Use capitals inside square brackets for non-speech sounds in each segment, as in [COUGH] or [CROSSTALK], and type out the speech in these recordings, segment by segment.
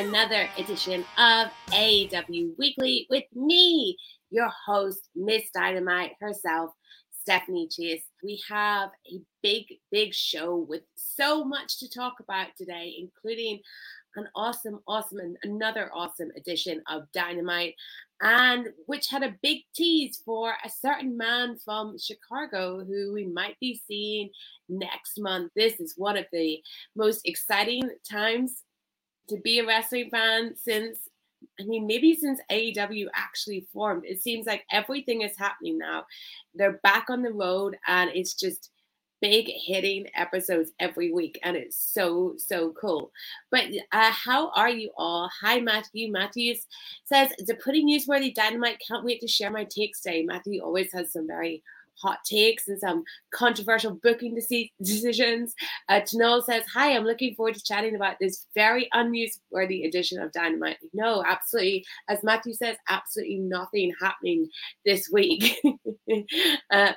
another edition of AEW Weekly with me, your host, Miss Dynamite herself, Stephanie Chase. We have a big, big show with so much to talk about today, including an awesome, awesome, and another awesome edition of Dynamite, and which had a big tease for a certain man from Chicago who we might be seeing next month. This is one of the most exciting times to be a wrestling fan since. I mean, maybe since AEW actually formed, it seems like everything is happening now. They're back on the road, and it's just big hitting episodes every week and it's so so cool. But uh, how are you all? Hi matthew. Matthews says it's a pretty newsworthy dynamite. Can't wait to share my takes today. Matthew always has some very hot takes and some controversial booking decisions. Uh, says, Hi, I'm looking forward to chatting about this very unnewsworthy edition of Dynamite. No, absolutely. As Matthew says, absolutely nothing happening this week. [LAUGHS] uh,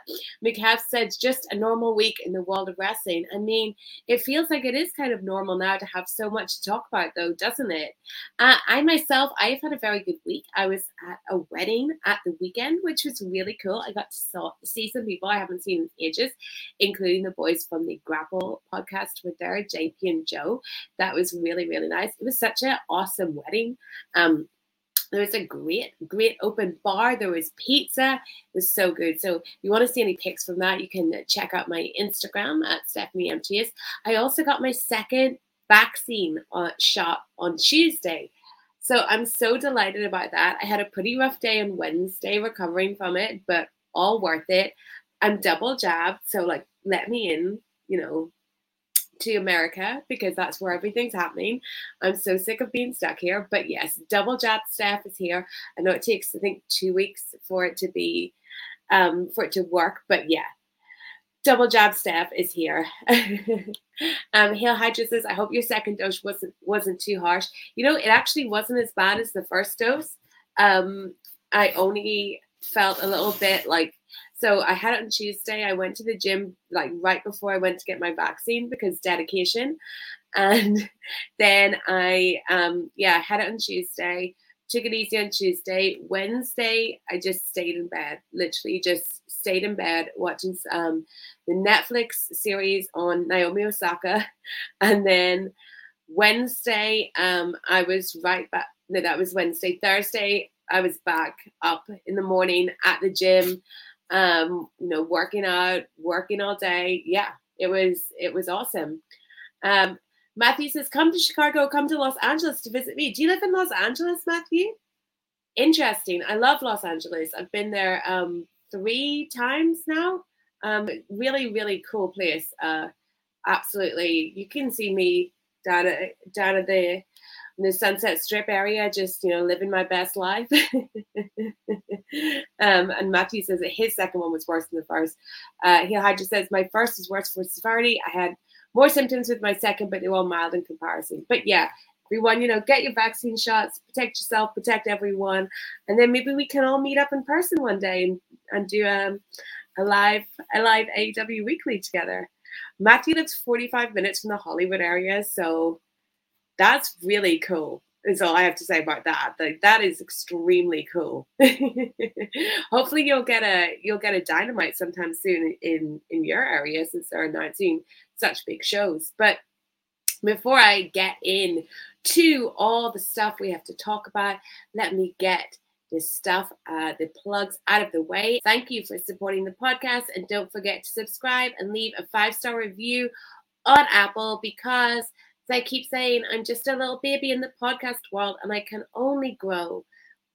McCaff says, Just a normal week in the world of wrestling. I mean, it feels like it is kind of normal now to have so much to talk about, though, doesn't it? Uh, I myself, I've had a very good week. I was at a wedding at the weekend, which was really cool. I got to saw, see some people I haven't seen in ages, including the boys from the Grapple podcast with their JP and Joe. That was really, really nice. It was such an awesome wedding. Um, there was a great, great open bar. There was pizza. It was so good. So if you want to see any pics from that, you can check out my Instagram at Stephanie MTS. I also got my second vaccine uh, shot on Tuesday. So I'm so delighted about that. I had a pretty rough day on Wednesday recovering from it, but all worth it. I'm double jabbed, so like let me in, you know, to America because that's where everything's happening. I'm so sick of being stuck here. But yes, double jab staff is here. I know it takes I think two weeks for it to be um for it to work, but yeah. Double jab staff is here. [LAUGHS] um, Hail Hydra says, I hope your second dose wasn't wasn't too harsh. You know, it actually wasn't as bad as the first dose. Um, I only felt a little bit like so I had it on Tuesday. I went to the gym like right before I went to get my vaccine because dedication. And [LAUGHS] then I um yeah, I had it on Tuesday. Took it easy on Tuesday. Wednesday, I just stayed in bed. Literally just stayed in bed watching um the Netflix series on Naomi Osaka. [LAUGHS] And then Wednesday, um, I was right back. No, that was Wednesday. Thursday, I was back up in the morning at the gym, um, you know, working out, working all day. Yeah, it was it was awesome. Um, Matthew says, "Come to Chicago, come to Los Angeles to visit me." Do you live in Los Angeles, Matthew? Interesting. I love Los Angeles. I've been there um, three times now. Um, really, really cool place. Uh, absolutely, you can see me down at down at the in the Sunset Strip area, just you know, living my best life. [LAUGHS] um, and Matthew says that his second one was worse than the first. Uh, Hydra says my first was worse for severity. I had more symptoms with my second, but they were all mild in comparison. But yeah, everyone, you know, get your vaccine shots, protect yourself, protect everyone, and then maybe we can all meet up in person one day and, and do um, a live a live AEW weekly together. Matthew lives 45 minutes from the Hollywood area, so that's really cool is all I have to say about that. Like that is extremely cool. [LAUGHS] Hopefully you'll get a you'll get a dynamite sometime soon in in your area since they're announcing such big shows. But before I get in to all the stuff we have to talk about, let me get this stuff, uh, the plugs out of the way. Thank you for supporting the podcast, and don't forget to subscribe and leave a five star review on Apple because as I keep saying, I'm just a little baby in the podcast world and I can only grow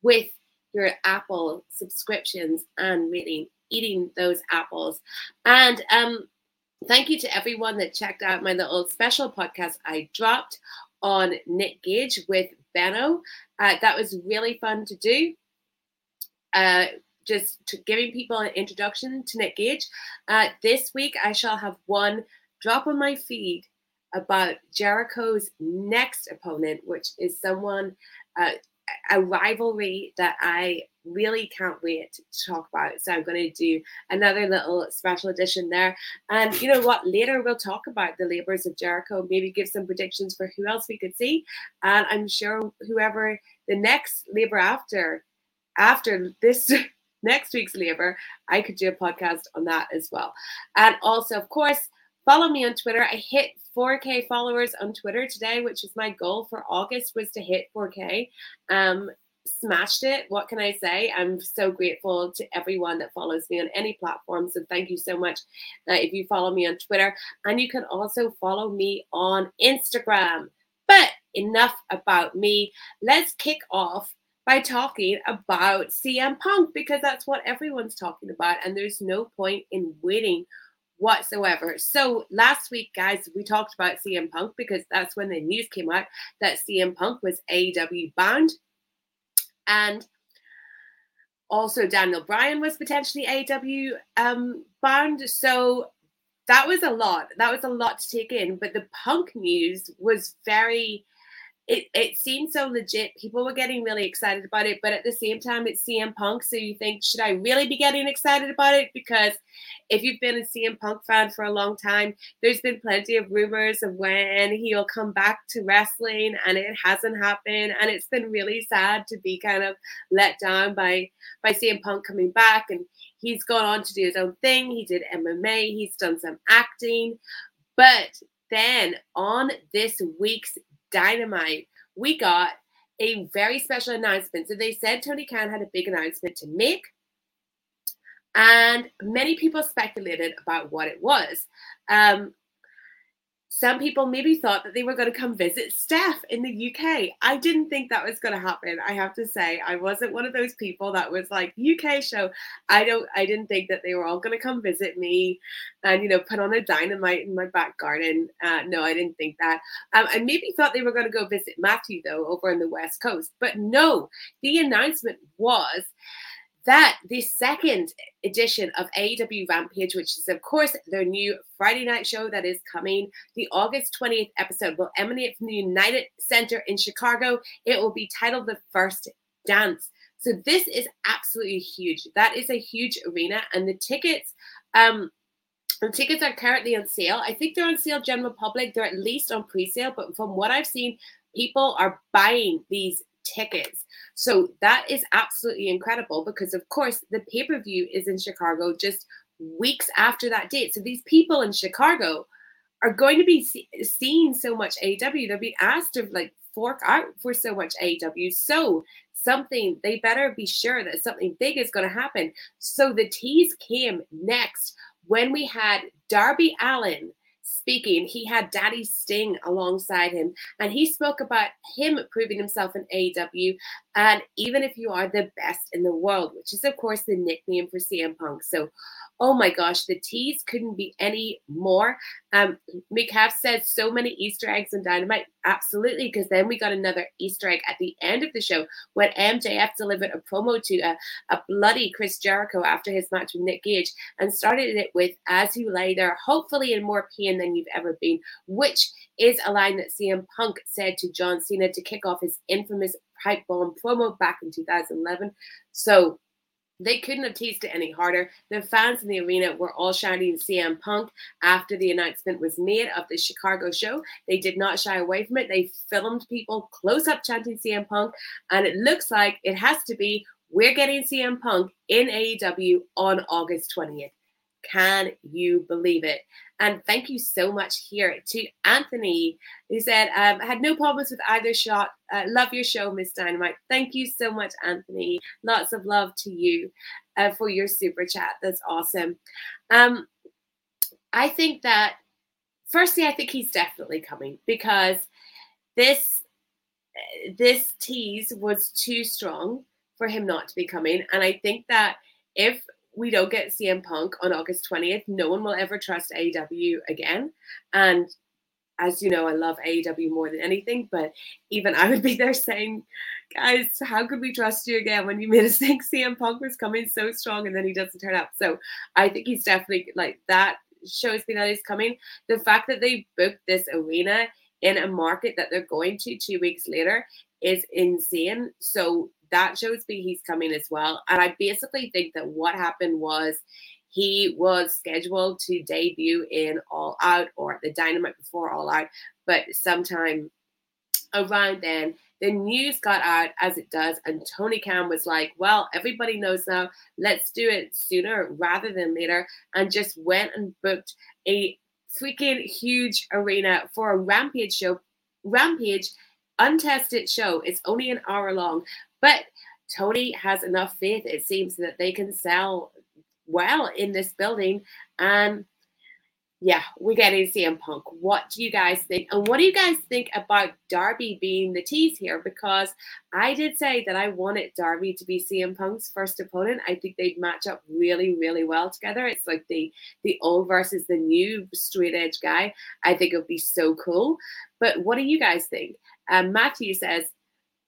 with your Apple subscriptions and really eating those apples. And um, thank you to everyone that checked out my little special podcast I dropped on Nick Gage with Benno. Uh, that was really fun to do. Uh, just to giving people an introduction to Nick Gage. Uh, this week, I shall have one drop on my feed about Jericho's next opponent, which is someone uh, a rivalry that I really can't wait to talk about. So I'm going to do another little special edition there. And you know what? Later we'll talk about the labors of Jericho, maybe give some predictions for who else we could see. And I'm sure whoever the next labor after, after this [LAUGHS] next week's labor, I could do a podcast on that as well. And also, of course, follow me on Twitter. I hit 4K followers on Twitter today, which is my goal for August was to hit 4K. Um, smashed it. What can I say? I'm so grateful to everyone that follows me on any platform. So thank you so much uh, if you follow me on Twitter. And you can also follow me on Instagram. But enough about me. Let's kick off by talking about CM Punk because that's what everyone's talking about. And there's no point in waiting whatsoever. So last week, guys, we talked about CM Punk because that's when the news came out that CM Punk was AEW bound. And also Daniel Bryan was potentially AEW um, bound. So that was a lot. That was a lot to take in. But the Punk news was very it, it seemed so legit. People were getting really excited about it, but at the same time, it's CM Punk. So you think, should I really be getting excited about it? Because if you've been a CM Punk fan for a long time, there's been plenty of rumors of when he'll come back to wrestling, and it hasn't happened. And it's been really sad to be kind of let down by by CM Punk coming back. And he's gone on to do his own thing. He did MMA. He's done some acting, but then on this week's Dynamite, we got a very special announcement. So they said Tony Khan had a big announcement to make. And many people speculated about what it was. Um, some people maybe thought that they were going to come visit Steph in the UK. I didn't think that was going to happen. I have to say, I wasn't one of those people that was like UK show. I don't. I didn't think that they were all going to come visit me, and you know, put on a dynamite in my back garden. Uh, no, I didn't think that. Um, I maybe thought they were going to go visit Matthew though over on the West Coast, but no. The announcement was that the second edition of AEW Rampage, which is, of course, their new Friday night show that is coming, the August 20th episode will emanate from the United Center in Chicago. It will be titled The First Dance. So this is absolutely huge. That is a huge arena, and the tickets. Um, the tickets are currently on sale. I think they're on sale general public. They're at least on pre-sale, but from what I've seen, people are buying these tickets. So that is absolutely incredible because, of course, the pay per view is in Chicago just weeks after that date. So these people in Chicago are going to be see- seeing so much AEW. They'll be asked to like fork out for so much AEW. So something they better be sure that something big is going to happen. So the tease came next when we had Darby Allin speaking, he had Daddy Sting alongside him, and he spoke about him proving himself in AEW. And even if you are the best in the world, which is, of course, the nickname for CM Punk. So, oh my gosh, the tease couldn't be any more. Um, McCaff said so many Easter eggs and Dynamite. Absolutely, because then we got another Easter egg at the end of the show when MJF delivered a promo to a, a bloody Chris Jericho after his match with Nick Gage and started it with, As you lay there, hopefully in more pain than you've ever been, which is a line that CM Punk said to John Cena to kick off his infamous pipe bomb promo back in 2011. So, they couldn't have teased it any harder. The fans in the arena were all shouting CM Punk after the announcement was made of the Chicago show. They did not shy away from it. They filmed people close up chanting CM Punk, and it looks like it has to be we're getting CM Punk in AEW on August 20th. Can you believe it? And thank you so much here to Anthony, who said, um, had no problems with either shot. Uh, love your show, Miss Dynamite. Thank you so much, Anthony. Lots of love to you uh, for your super chat. That's awesome. Um, I think that, firstly, I think he's definitely coming because this this tease was too strong for him not to be coming. And I think that if we don't get CM Punk on August 20th, no one will ever trust AEW again. And as you know, I love AEW more than anything, but even I would be there saying, guys, how could we trust you again when you made us think CM Punk was coming so strong and then he doesn't turn up? So I think he's definitely like that shows me that he's coming. The fact that they booked this arena in a market that they're going to two weeks later is insane. So that shows me he's coming as well. And I basically think that what happened was he was scheduled to debut in All Out or the Dynamite before All Out, but sometime around then, the news got out as it does, and Tony Khan was like, Well, everybody knows now, let's do it sooner rather than later, and just went and booked a freaking huge arena for a Rampage show. Rampage, untested show. It's only an hour long, but Tony has enough faith, it seems, that they can sell well in this building. And yeah, we're getting CM Punk. What do you guys think? And what do you guys think about Darby being the tease here? Because I did say that I wanted Darby to be CM Punk's first opponent. I think they'd match up really, really well together. It's like the the old versus the new straight edge guy. I think it would be so cool. But what do you guys think? Um, Matthew says,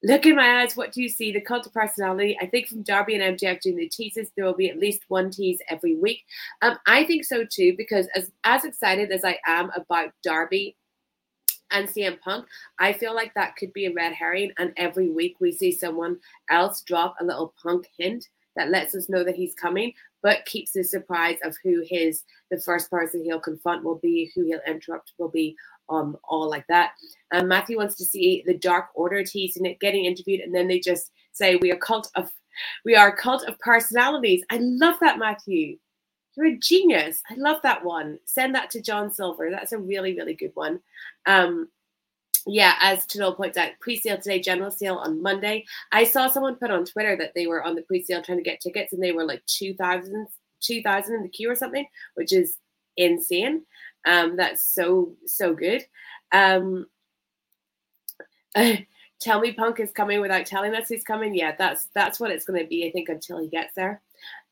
Look in my eyes. What do you see? The cult of personality. I think from Darby and MJF doing the teases, there will be at least one tease every week. Um, I think so too, because as as excited as I am about Darby and CM Punk, I feel like that could be a red herring. And every week we see someone else drop a little Punk hint that lets us know that he's coming, but keeps the surprise of who his the first person he'll confront will be, who he'll interrupt will be, um, all like that. Um, Matthew wants to see the Dark Order teasing it, getting interviewed, and then they just say we are cult of we are a cult of personalities. I love that, Matthew. You're a genius. I love that one. Send that to John Silver. That's a really, really good one. Um, yeah, as Tanol points out, pre-sale today, general sale on Monday. I saw someone put on Twitter that they were on the pre-sale trying to get tickets and they were like 2,000 2000 in the queue or something, which is insane. Um, that's so so good. Um, [LAUGHS] tell me Punk is coming without telling us he's coming. Yeah, that's that's what it's going to be. I think until he gets there.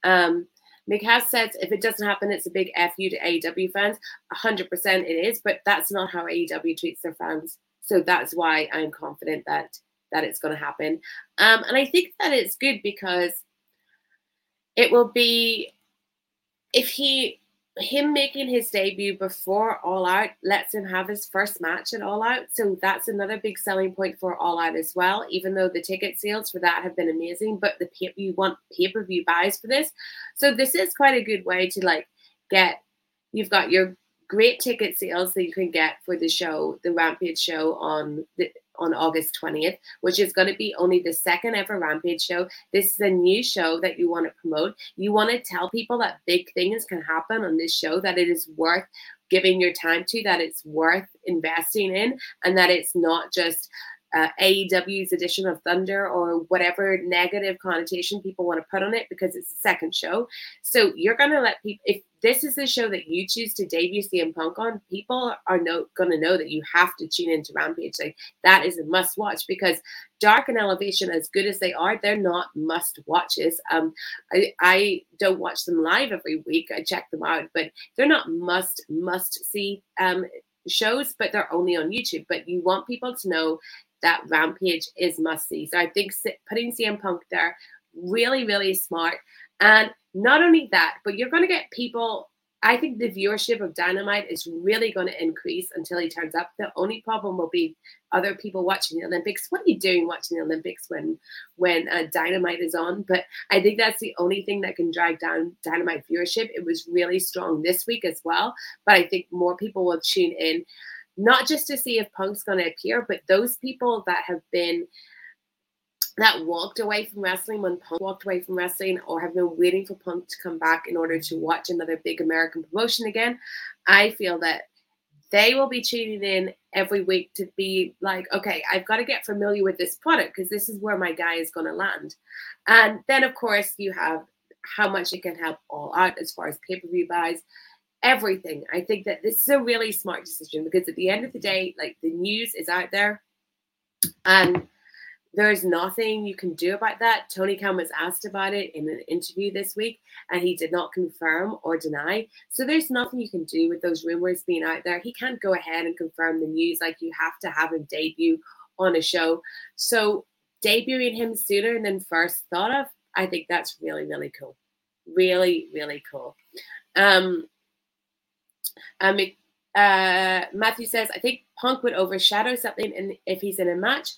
Um, McHass says if it doesn't happen, it's a big fu to AEW fans. 100% it is, but that's not how AEW treats their fans. So that's why I'm confident that that it's going to happen. Um, and I think that it's good because it will be if he him making his debut before All Out lets him have his first match at All Out. So that's another big selling point for All Out as well. Even though the ticket sales for that have been amazing, but the pay- you want pay per view buys for this, so this is quite a good way to like get. You've got your great ticket sales that you can get for the show, the Rampage show on the on August 20th, which is going to be only the second ever Rampage show. This is a new show that you want to promote. You want to tell people that big things can happen on this show, that it is worth giving your time to, that it's worth investing in, and that it's not just uh, AEW's edition of Thunder or whatever negative connotation people want to put on it because it's the second show. So you're going to let people, if this is the show that you choose to debut CM Punk on, people are no, going to know that you have to tune into Rampage. Like that is a must watch because Dark and Elevation, as good as they are, they're not must watches. Um, I, I don't watch them live every week. I check them out, but they're not must must see um shows, but they're only on YouTube. But you want people to know that Rampage is must see. So I think putting CM Punk there really, really smart. And not only that, but you're going to get people. I think the viewership of Dynamite is really going to increase until he turns up. The only problem will be other people watching the Olympics. What are you doing watching the Olympics when when uh, Dynamite is on? But I think that's the only thing that can drag down Dynamite viewership. It was really strong this week as well, but I think more people will tune in not just to see if Punk's going to appear, but those people that have been that walked away from wrestling when Punk walked away from wrestling or have been waiting for Punk to come back in order to watch another big American promotion again, I feel that they will be tuning in every week to be like, okay, I've got to get familiar with this product because this is where my guy is going to land. And then, of course, you have how much it can help all out as far as pay per view buys everything. I think that this is a really smart decision because at the end of the day, like the news is out there and there's nothing you can do about that. Tony Khan was asked about it in an interview this week and he did not confirm or deny. So there's nothing you can do with those rumors being out there. He can't go ahead and confirm the news like you have to have him debut on a show. So debuting him sooner than first thought of, I think that's really, really cool. Really, really cool. Um, um, uh, Matthew says, I think Punk would overshadow something in, if he's in a match.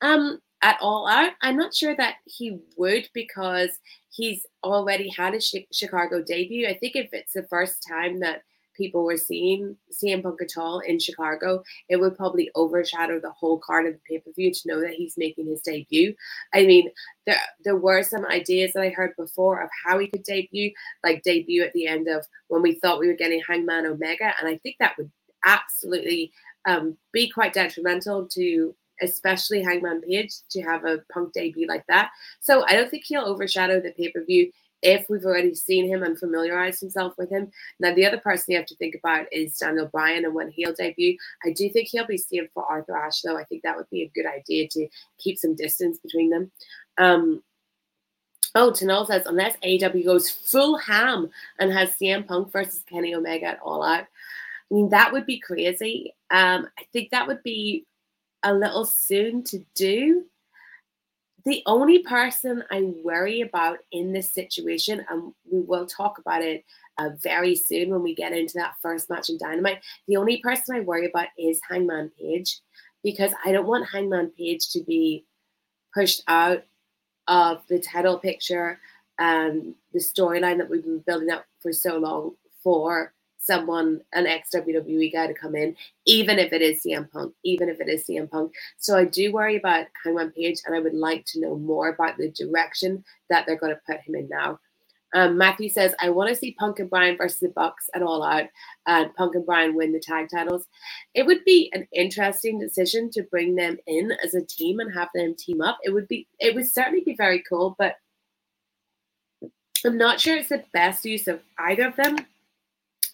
Um, at all out. I'm not sure that he would because he's already had a Chicago debut. I think if it's the first time that people were seeing CM Punk at all in Chicago, it would probably overshadow the whole card of the pay per view to know that he's making his debut. I mean, there there were some ideas that I heard before of how he could debut, like debut at the end of when we thought we were getting Hangman Omega, and I think that would absolutely um, be quite detrimental to especially Hangman Page to have a Punk debut like that. So I don't think he'll overshadow the pay per view if we've already seen him and familiarized himself with him. Now, the other person you have to think about is Daniel Bryan and when he'll debut. I do think he'll be seen for Arthur Ashe, though. I think that would be a good idea to keep some distance between them. Um, Oh, Tanol says, unless AEW goes full ham and has CM Punk versus Kenny Omega at All Out, I mean, that would be crazy. Um, I think that would be a little soon to do the only person I worry about in this situation, and we will talk about it uh, very soon when we get into that first match in Dynamite, the only person I worry about is Hangman Page because I don't want Hangman Page to be pushed out of the title picture and the storyline that we've been building up for so long for someone, an ex WWE guy to come in, even if it is CM Punk, even if it is CM Punk. So I do worry about Hangman Page, and I would like to know more about the direction that they're going to put him in now. Um, Matthew says, I want to see Punk and Bryan versus the Bucks at All Out and Punk and Bryan win the tag titles. It would be an interesting decision to bring them in as a team and have them team up. It would be, it would certainly be very cool, but I'm not sure it's the best use of either of them.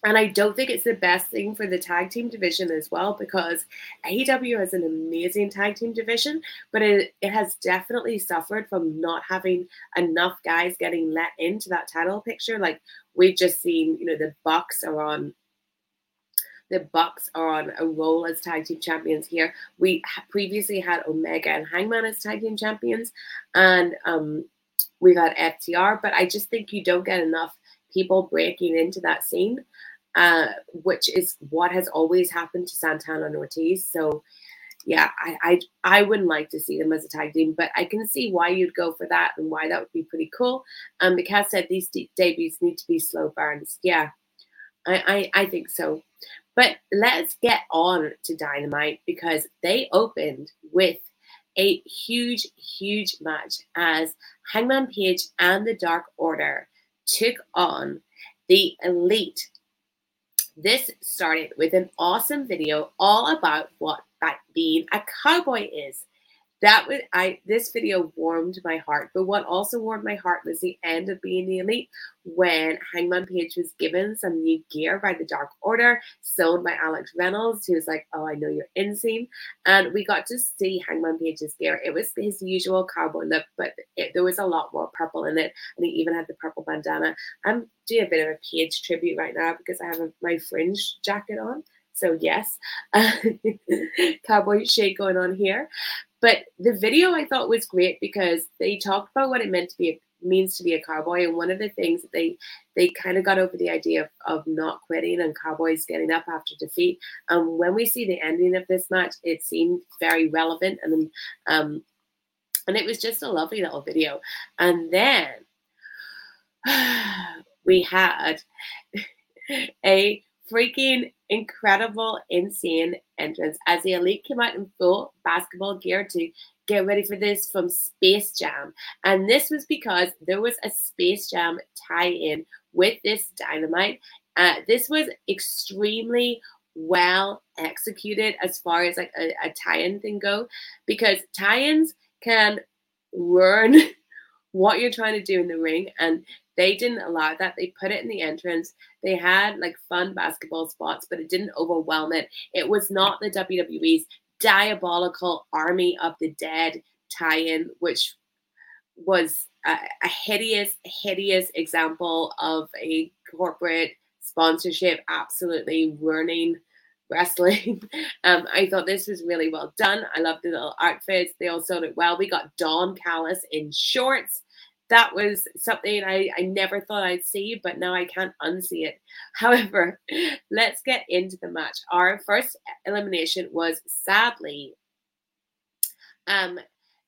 And I don't think it's the best thing for the tag team division as well because AEW has an amazing tag team division, but it, it has definitely suffered from not having enough guys getting let into that title picture. Like we've just seen, you know, the Bucks are on the Bucks are on a roll as tag team champions here. We previously had Omega and Hangman as tag team champions, and um, we got FTR. But I just think you don't get enough people breaking into that scene uh, which is what has always happened to Santana and Ortiz. So, yeah, I, I I wouldn't like to see them as a tag team, but I can see why you'd go for that and why that would be pretty cool. Um, because said these de- debuts need to be slow burns. Yeah, I, I I think so. But let's get on to Dynamite because they opened with a huge, huge match as Hangman Page and the Dark Order took on the Elite this started with an awesome video all about what being a cowboy is that was I this video warmed my heart. But what also warmed my heart was the end of being the elite when Hangman Page was given some new gear by the Dark Order, sold by Alex Reynolds, who was like, Oh, I know you're insane. And we got to see Hangman Page's gear. It was his usual cowboy look, but it, there was a lot more purple in it. And he even had the purple bandana. I'm doing a bit of a Page tribute right now because I have a, my fringe jacket on. So yes, [LAUGHS] cowboy shade going on here. But the video I thought was great because they talked about what it meant to be a, means to be a cowboy, and one of the things that they they kind of got over the idea of, of not quitting and cowboys getting up after defeat. Um, when we see the ending of this match, it seemed very relevant, and um, and it was just a lovely little video. And then [SIGHS] we had [LAUGHS] a freaking incredible, insane entrance as the Elite came out in full basketball gear to get ready for this from Space Jam. And this was because there was a Space Jam tie in with this dynamite. Uh, this was extremely well executed as far as like a, a tie-in thing go because tie-ins can learn [LAUGHS] what you're trying to do in the ring and they didn't allow that. They put it in the entrance. They had like fun basketball spots, but it didn't overwhelm it. It was not the WWE's diabolical Army of the Dead tie in, which was a, a hideous, hideous example of a corporate sponsorship absolutely ruining wrestling. [LAUGHS] Um, I thought this was really well done. I loved the little outfits. They all sold it well. We got Don Callis in shorts that was something I, I never thought I'd see, but now I can't unsee it. [LAUGHS] However, let's get into the match. Our first elimination was sadly um,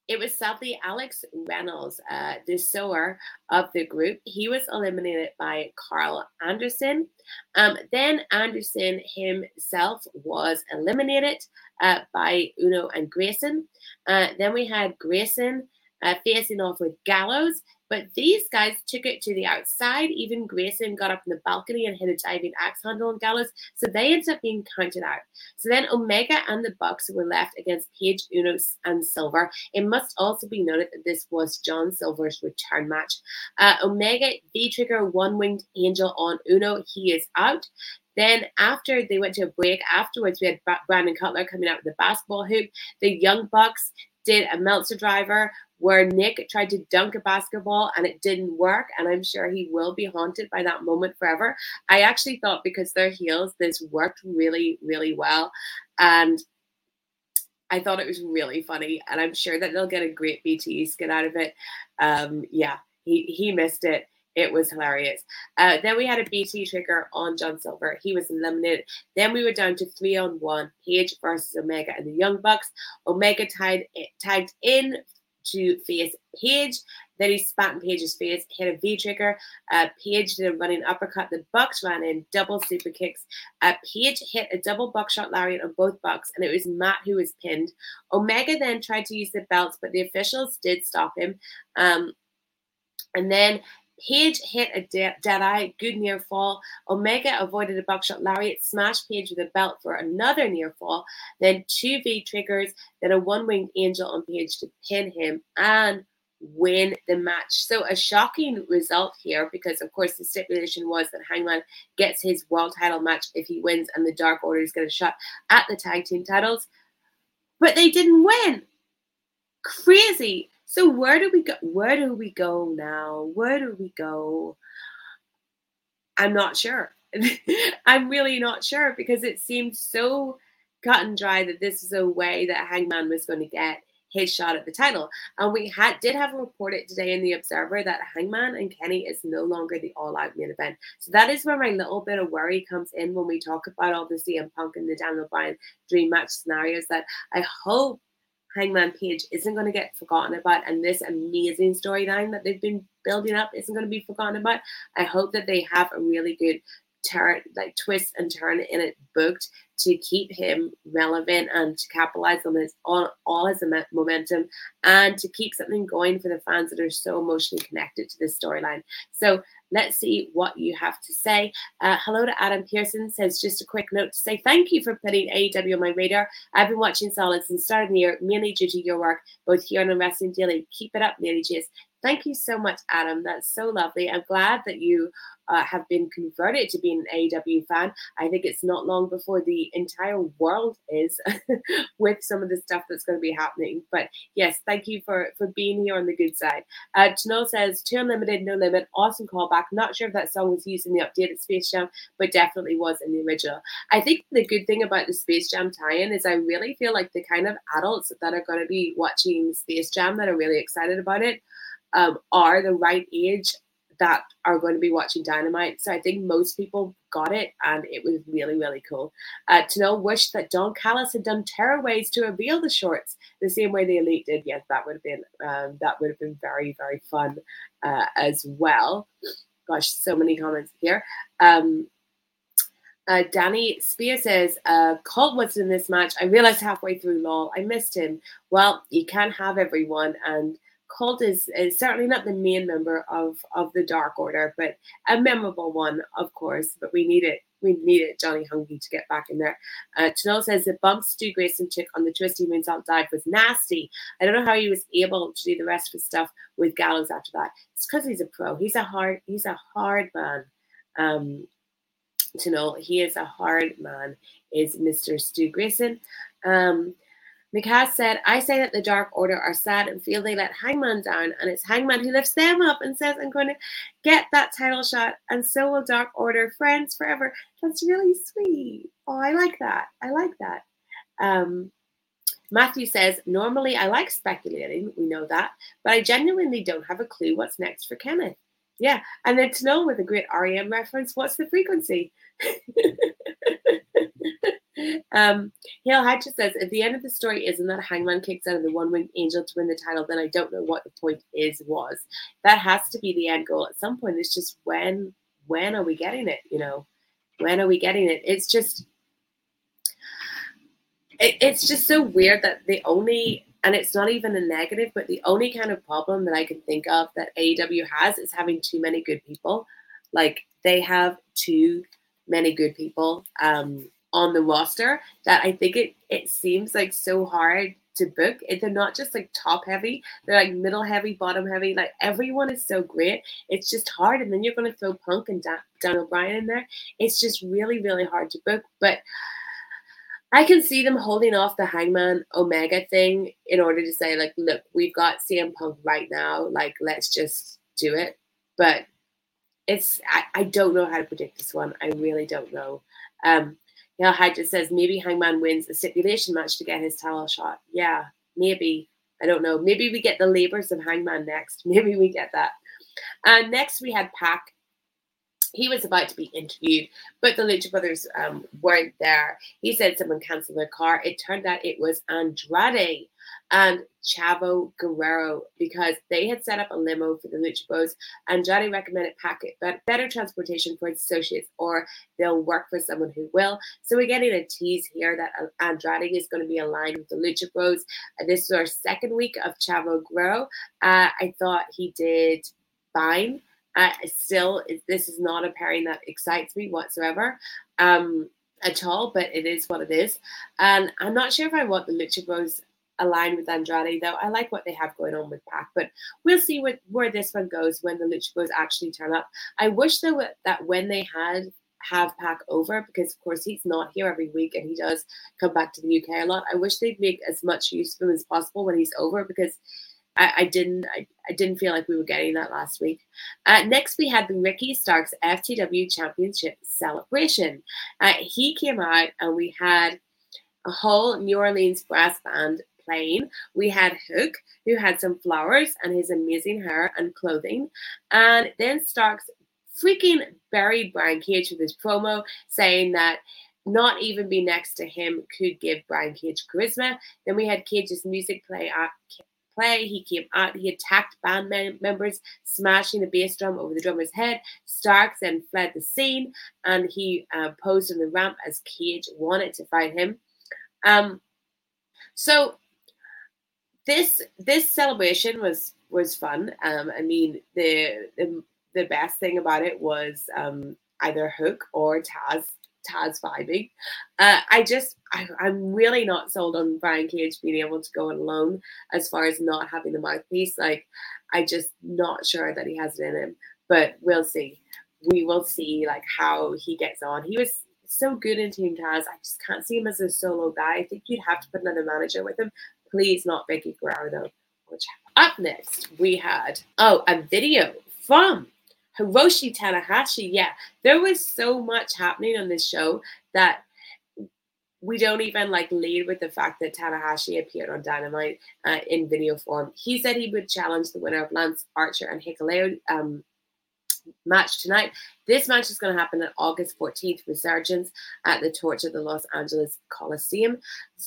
it was sadly Alex Reynolds, uh, the sewer of the group. He was eliminated by Karl Anderson. Um, then Anderson himself was eliminated uh, by Uno and Grayson. Uh, then we had Grayson uh, facing off with Gallows. But these guys took it to the outside. Even Grayson got up on the balcony and hit a diving axe handle on Gallows. So they ended up being counted out. So then Omega and the Bucks were left against Page, Uno, and Silver. It must also be noted that this was John Silver's return match. Uh, Omega V Trigger one winged angel on Uno. He is out. Then after they went to a break, afterwards we had Brandon Cutler coming out with the basketball hoop. The Young Bucks did a Meltzer driver where Nick tried to dunk a basketball and it didn't work. And I'm sure he will be haunted by that moment forever. I actually thought because they're heels, this worked really, really well. And I thought it was really funny. And I'm sure that they'll get a great BTE skit out of it. Um, yeah, he, he missed it. It was hilarious. Uh, then we had a BT trigger on John Silver. He was eliminated. Then we were down to three on one Page versus Omega and the Young Bucks. Omega tied, tagged in to face Page. Then he spat in Page's face, hit a V trigger. Uh, Page did a running uppercut. The Bucks ran in double super kicks. Uh, Page hit a double buckshot lariat on both Bucks, and it was Matt who was pinned. Omega then tried to use the belts, but the officials did stop him. Um, and then Page hit a dead, eye, good near fall. Omega avoided a buckshot lariat, smashed Page with a belt for another near fall. Then two V triggers, then a one winged angel on Page to pin him and win the match. So a shocking result here because, of course, the stipulation was that Hangman gets his world title match if he wins, and the Dark Order is going to shot at the tag team titles. But they didn't win. Crazy. So where do we go? Where do we go now? Where do we go? I'm not sure. [LAUGHS] I'm really not sure because it seemed so cut and dry that this is a way that Hangman was going to get his shot at the title. And we had did have reported today in the Observer that Hangman and Kenny is no longer the all-out main event. So that is where my little bit of worry comes in when we talk about all the CM Punk and the Daniel Bryan dream match scenarios. That I hope Hangman Page isn't going to get forgotten about, and this amazing storyline that they've been building up isn't going to be forgotten about. I hope that they have a really good turn, like twist and turn in it booked to keep him relevant and to capitalize on his on all his momentum and to keep something going for the fans that are so emotionally connected to this storyline. So Let's see what you have to say. Uh, hello to Adam Pearson says just a quick note to say thank you for putting AEW on my radar. I've been watching Solid since start of the year, mainly due to your work, both here and on Wrestling Daily. Keep it up, Lady J's. Thank you so much, Adam. That's so lovely. I'm glad that you uh, have been converted to being an AEW fan. I think it's not long before the entire world is [LAUGHS] with some of the stuff that's going to be happening. But yes, thank you for for being here on the good side. Uh, says, "2 Unlimited, no limit." Awesome callback. Not sure if that song was used in the updated Space Jam, but definitely was in the original. I think the good thing about the Space Jam tie-in is I really feel like the kind of adults that are going to be watching Space Jam that are really excited about it um, are the right age that are going to be watching Dynamite. So I think most people got it, and it was really, really cool. Uh, to know, wish that Don Callis had done tearaways to reveal the shorts the same way the Elite did. Yes, that would have been um, that would have been very, very fun uh, as well. Gosh, so many comments here. Um, uh, Danny Spear says, uh, Colt was in this match. I realized halfway through, lol, I missed him. Well, you can't have everyone, and Colt is, is certainly not the main member of, of the Dark Order, but a memorable one, of course. But we need it. We needed Johnny Hungee to get back in there. Uh, Chanel says the bump Stu Grayson took on the Twisty Moonsault dive was nasty. I don't know how he was able to do the rest of his stuff with Gallows after that. It's because he's a pro. He's a hard. He's a hard man. Um, know he is a hard man. Is Mr. Stu Grayson. Um, McCass said, I say that the Dark Order are sad and feel they let Hangman down, and it's Hangman who lifts them up and says, I'm going to get that title shot, and so will Dark Order, friends forever. That's really sweet. Oh, I like that. I like that. Um, Matthew says, Normally I like speculating, we know that, but I genuinely don't have a clue what's next for Kenneth. Yeah, and then to know with a great REM reference, what's the frequency? [LAUGHS] Um, Hale Hatcher says, if the end of the story isn't that Hangman kicks out of the one winged angel to win the title, then I don't know what the point is, was. That has to be the end goal at some point. It's just when when are we getting it? You know, when are we getting it? It's just it, it's just so weird that the only and it's not even a negative, but the only kind of problem that I can think of that AEW has is having too many good people. Like they have too many good people um, on the roster that I think it it seems like so hard to book. They're not just like top heavy; they're like middle heavy, bottom heavy. Like everyone is so great. It's just hard, and then you're going to throw Punk and Dan, Daniel Bryan in there. It's just really, really hard to book. But I can see them holding off the Hangman Omega thing in order to say, like, look, we've got CM Punk right now. Like, let's just do it. But it's I, I don't know how to predict this one. I really don't know. Um, Hyde just says maybe Hangman wins a stipulation match to get his title shot. Yeah, maybe. I don't know. Maybe we get the labors of Hangman next. [LAUGHS] Maybe we get that. And next we had Pac he was about to be interviewed, but the Lucha Brothers um, weren't there. He said someone canceled their car. It turned out it was Andrade and Chavo Guerrero because they had set up a limo for the Lucha Bros. Andrade recommended packet but better transportation for its associates, or they'll work for someone who will. So we're getting a tease here that Andrade is going to be aligned with the Lucha Bros. Uh, this is our second week of Chavo Guerrero. Uh, I thought he did fine. Uh, still, this is not a pairing that excites me whatsoever um, at all, but it is what it is. And I'm not sure if I want the Lucha Bros aligned with Andrade, though. I like what they have going on with Pac, but we'll see what, where this one goes when the Lucha Bros actually turn up. I wish though that when they had have Pac over because of course he's not here every week and he does come back to the UK a lot. I wish they'd make as much use of him as possible when he's over because I, I didn't I, I didn't feel like we were getting that last week. Uh, next, we had the Ricky Starks FTW Championship celebration. Uh, he came out and we had a whole New Orleans brass band playing. We had Hook, who had some flowers and his amazing hair and clothing. And then Starks freaking buried Brian Cage with his promo, saying that not even be next to him could give Brian Cage charisma. Then we had Cage's music play at play. He came out, he attacked band members, smashing the bass drum over the drummer's head. Starks then fled the scene and he uh, posed on the ramp as Cage wanted to fight him. Um, so this this celebration was was fun. Um, I mean the, the the best thing about it was um, either Hook or Taz Taz vibing. Uh, I just, I, am really not sold on Brian Cage being able to go alone as far as not having the mouthpiece. Like, I just not sure that he has it in him, but we'll see. We will see like how he gets on. He was so good in Team Taz. I just can't see him as a solo guy. I think you'd have to put another manager with him. Please, not Vickie Guerrero though. Up next we had oh a video from Hiroshi Tanahashi, yeah, there was so much happening on this show that we don't even like lead with the fact that Tanahashi appeared on Dynamite uh, in video form. He said he would challenge the winner of Lance Archer and Hikuleo um, match tonight. This match is going to happen on August 14th, Resurgence at the Torch of the Los Angeles Coliseum.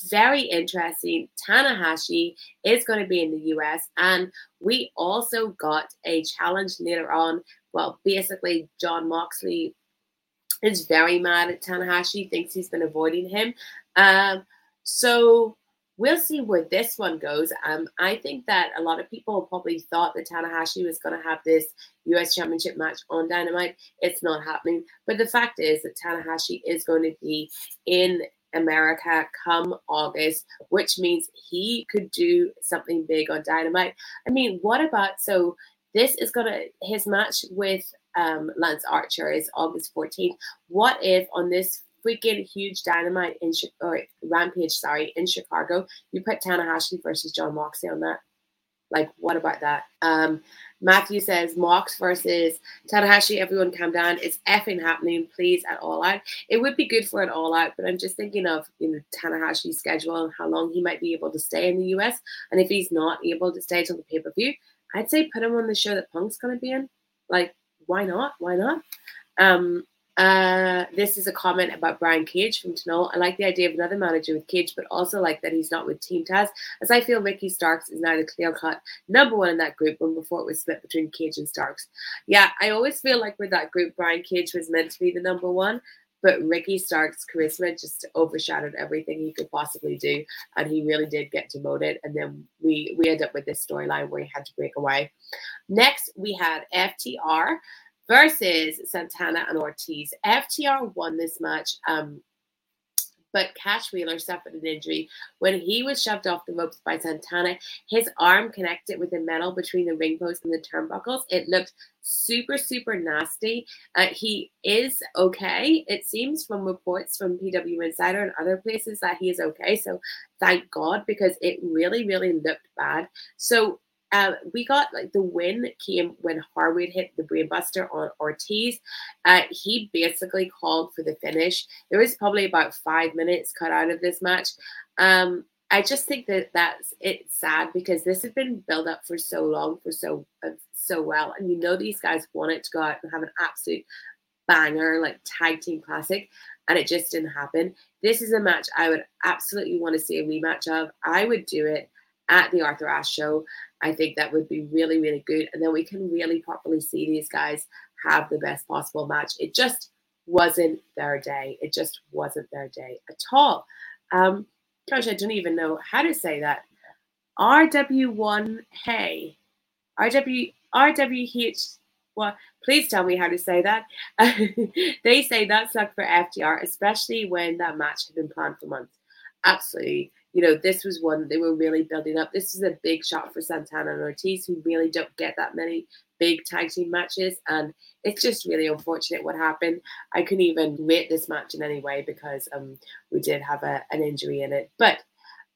Very interesting. Tanahashi is going to be in the US, and we also got a challenge later on. Well, basically, Jon Moxley is very mad at Tanahashi, thinks he's been avoiding him. Um, so we'll see where this one goes. Um, I think that a lot of people probably thought that Tanahashi was going to have this US Championship match on Dynamite. It's not happening. But the fact is that Tanahashi is going to be in America come August, which means he could do something big on Dynamite. I mean, what about so this is gonna his match with um, Lance Archer is August 14th. What if on this freaking huge dynamite in or rampage, sorry, in Chicago. You put Tanahashi versus Jon Moxley on that. Like, what about that? Um, Matthew says Mox versus Tanahashi. Everyone calm down. It's effing happening, please, at All Out. It would be good for an All Out, but I'm just thinking of you know Tanahashi's schedule and how long he might be able to stay in the US. And if he's not able to stay till the pay per view, I'd say put him on the show that Punk's gonna be in. Like, why not? Why not? Um, Uh, this is a comment about Brian Cage from Tunnel. I like the idea of another manager with Cage, but also like that he's not with Team Taz, as I feel Ricky Starks is now the clear cut number one in that group when before it was split between Cage and Starks. Yeah, I always feel like with that group, Brian Cage was meant to be the number one, but Ricky Stark's charisma just overshadowed everything he could possibly do, and he really did get demoted. And then we we end up with this storyline where he had to break away. Next, we had FTR versus Santana and Ortiz. FTR won this match. Um, but Cash Wheeler suffered an injury when he was shoved off the ropes by Santana. His arm connected with the metal between the ring post and the turnbuckles. It looked super, super nasty. Uh, he is okay. It seems from reports from PW Insider and other places that he is okay. So thank God because it really, really looked bad. So uh, we got like the win came when Harwood hit the brainbuster on Ortiz. Uh, he basically called for the finish. There was probably about five minutes cut out of this match. Um, I just think that that's it's sad because this has been built up for so long, for so uh, so well, and you know these guys wanted to go out and have an absolute banger like tag team classic, and it just didn't happen. This is a match I would absolutely want to see a rematch of. I would do it at the Arthur Ashe show. I think that would be really, really good. And then we can really properly see these guys have the best possible match. It just wasn't their day. It just wasn't their day at all. Um, gosh, I don't even know how to say that. RW1 Hey. RW RWH well, please tell me how to say that. [LAUGHS] they say that sucked for FTR, especially when that match had been planned for months. Absolutely you know, this was one they were really building up. This is a big shot for Santana and Ortiz, who really don't get that many big tag team matches. And it's just really unfortunate what happened. I couldn't even rate this match in any way because um, we did have a, an injury in it. But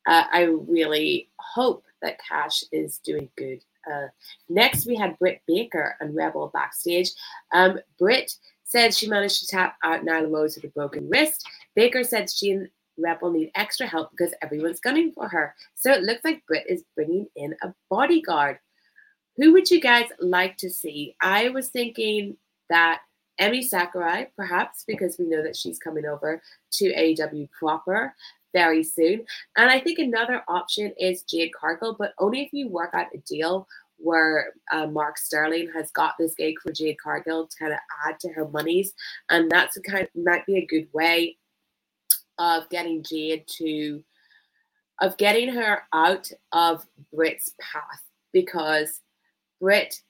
uh, I really hope that Cash is doing good. Uh, next, we had Britt Baker and Rebel backstage. Um, Britt said she managed to tap out Nyla Rose with a broken wrist. Baker said she and Rebel need extra help because everyone's gunning for her. So it looks like Britt is bringing in a bodyguard. Who would you guys like to see? I was thinking that Emmy Sakurai, perhaps, because we know that she's coming over to AEW proper very soon. And I think another option is Jade Cargill, but only if you work out a deal where uh, Mark Sterling has got this gig for Jade Cargill to kind of add to her monies. And that's a kind of, might be a good way of getting Jade to of getting her out of Britt's path because Britt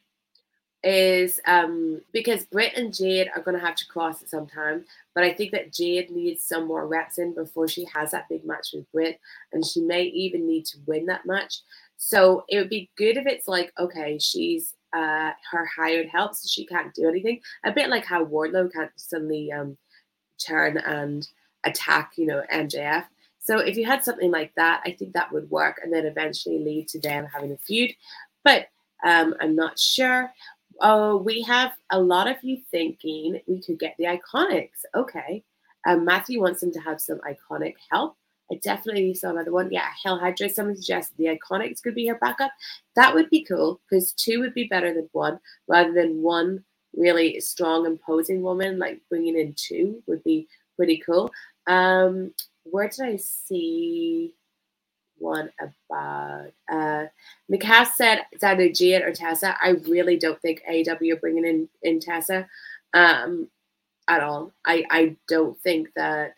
is um because Britt and Jade are gonna have to cross at some time. But I think that Jade needs some more reps in before she has that big match with Britt, and she may even need to win that match. So it would be good if it's like, okay, she's uh her hired help, so she can't do anything. A bit like how Wardlow can't suddenly um turn and attack, you know, MJF. So if you had something like that, I think that would work and then eventually lead to them having a feud. But um, I'm not sure. Oh, we have a lot of you thinking we could get the iconics. Okay. Um, Matthew wants them to have some iconic help. I definitely saw another one. Yeah, Hail Hydra. Someone suggested the Iconics could be her backup. That would be cool because two would be better than one rather than one really strong, imposing woman. Like bringing in two would be pretty cool. Um, where did I see one about? Uh, said it's either Jade or Tessa. I really don't think AEW are bringing in in Tessa um, at all. I I don't think that.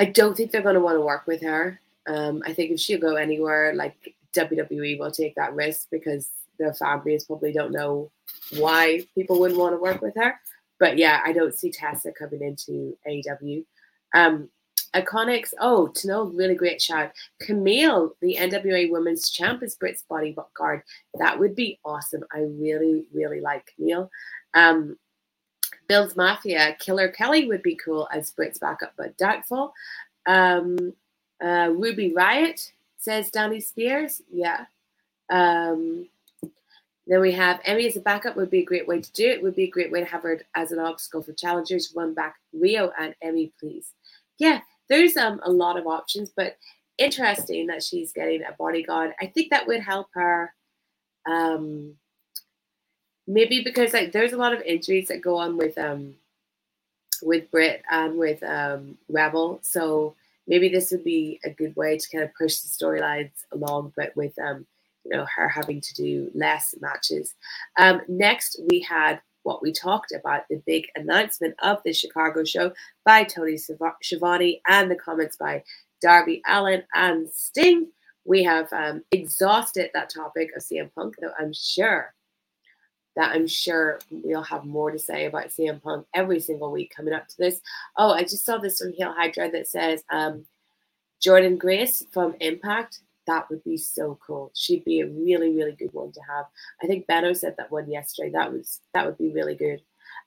I don't think they're going to want to work with her. Um, I think if she'll go anywhere, like WWE will take that risk because their base probably don't know why people wouldn't want to work with her. But yeah, I don't see Tessa coming into AEW. Um, Iconics, oh, to know, really great shout. Camille, the NWA Women's Champ, is Britt's bodyguard. That would be awesome. I really, really like Camille. Um, Bill's Mafia, Killer Kelly would be cool as Britt's backup, but doubtful. Um, uh, Ruby Riot says Danny Spears. Yeah. Um, then we have Emmy as a backup would be a great way to do it. Would be a great way to have her as an obstacle for challengers. Run back Rio and Emmy, please. Yeah, there's um a lot of options, but interesting that she's getting a bodyguard. I think that would help her. Um, maybe because like there's a lot of injuries that go on with um with Britt and with um, Rebel. So maybe this would be a good way to kind of push the storylines along, but with um, you know her having to do less matches. Um, next, we had what we talked about the big announcement of the Chicago show by Tony Schiavone and the comments by Darby Allin and Sting. We have um, exhausted that topic of CM Punk, though I'm sure that I'm sure we'll have more to say about CM Punk every single week coming up to this. Oh, I just saw this from Hail Hydra that says um, Jordynne Grace from Impact. That would be so cool. She'd be a really, really good one to have. I think Beto said that one yesterday. That was that would be really good.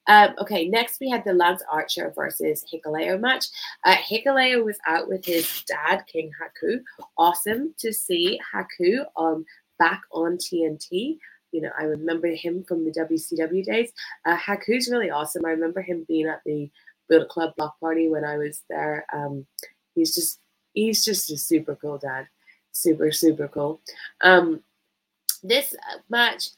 Um, okay, next we had the Lance Archer versus Hikuleo match. Uh, Hikuleo was out with his dad, King Haku. Awesome to see Haku um, back on TNT you know, I remember him from the WCW days. Uh, Haku's really awesome. I remember him being at the Bullet Club block party when I was there. Um, he's just he's just a super cool dad, super super cool. Um, this match,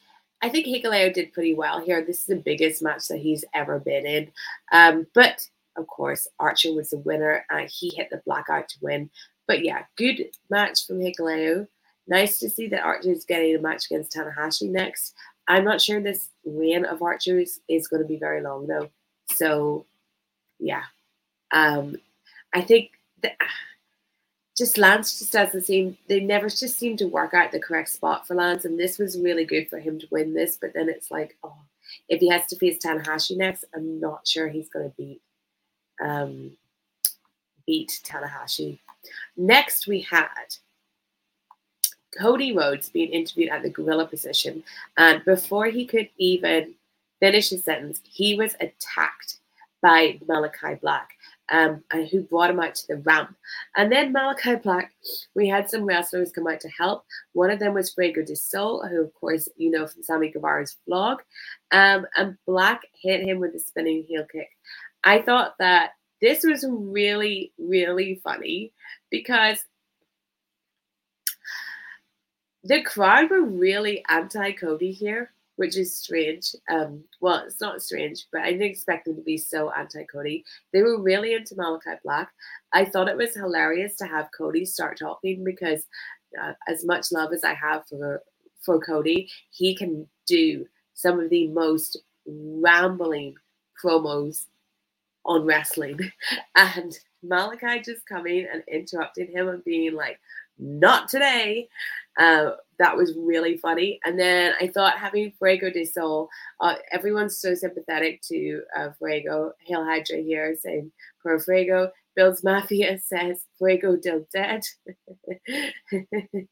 I think Hikuleo did pretty well here. This is the biggest match that he's ever been in, um, but of course Archer was the winner. Uh, he hit the blackout to win. But yeah, good match from Hikuleo. Nice to see that Archer is getting a match against Tanahashi next. I'm not sure this reign of Archer is, is going to be very long though. So, yeah, um, I think that just Lance just doesn't seem they never just seem to work out the correct spot for Lance, and this was really good for him to win this. But then it's like, oh, if he has to face Tanahashi next, I'm not sure he's going to beat um, beat Tanahashi. Next, we had Cody Rhodes being interviewed at the gorilla position, and before he could even finish his sentence, he was attacked by Malachi Black, um, and who brought him out to the ramp. And then Malachi Black, we had some wrestlers come out to help. One of them was Fuego del Sol, who of course you know from Sammy Guevara's vlog, um, and Black hit him with a spinning heel kick. I thought that this was really, really funny because the crowd were really anti Cody here, which is strange. Um, well, it's not strange, but I didn't expect them to be so anti Cody. They were really into Malachi Black. I thought it was hilarious to have Cody start talking because, uh, as much love as I have for for Cody, he can do some of the most rambling promos on wrestling, [LAUGHS] and Malachi just coming and interrupting him and being like, "Not today." Uh, that was really funny. And then I thought having Fuego del Sol, uh, everyone's so sympathetic to uh, Fuego. Hail Hydra here saying Pro Fuego. Bill's Mafia [LAUGHS] says Fuego del Dead. [LAUGHS]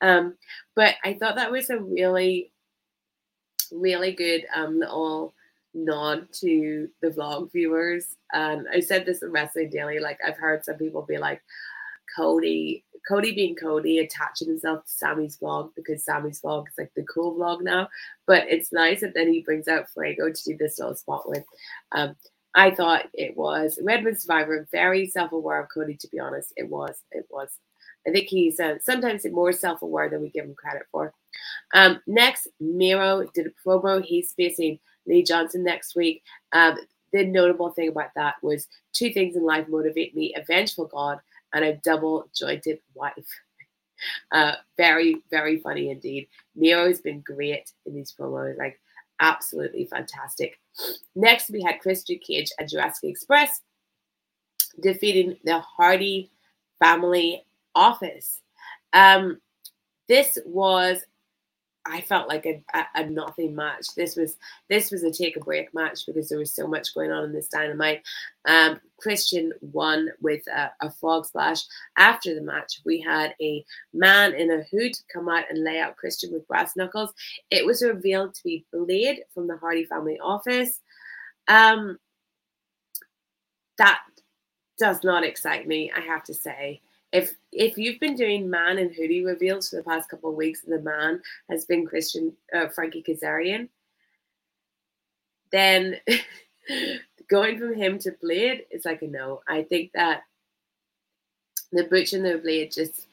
um, but I thought that was a really, really good um, little nod to the vlog viewers. And I said this in Wrestling Daily. Like I've heard some people be like, Cody Cody being Cody, attaching himself to Sammy's vlog because Sammy's vlog is like the cool vlog now. But it's nice that then he brings out Fuego to do this little spot with. Um, I thought it was Redwood Survivor, very self aware of Cody, to be honest. It was. It was. I think he's uh, sometimes more self aware than we give him credit for. Um, next, Miro did a promo. He's facing Lee Johnson next week. Um, the notable thing about that was two things in life motivate me a vengeful God and a double jointed wife. Uh, very, very funny indeed. Miro has been great in these promos, like absolutely fantastic. Next, we had Christian Cage and Jurassic Express defeating the Hardy family office. Um, this was I felt like a, a, a, nothing match. This was this was a take a break match because there was so much going on in this dynamite. Um, Christian won with a, a frog splash. After the match, we had a man in a hood come out and lay out Christian with brass knuckles. It was revealed to be Blade from the Hardy family office. Um, that does not excite me, I have to say if if you've been doing man and hoodie reveals for the past couple of weeks, the man has been Christian uh, Frankie Kazarian, then [LAUGHS] going from him to Blade is like a no. I think that the Butch and the Blade just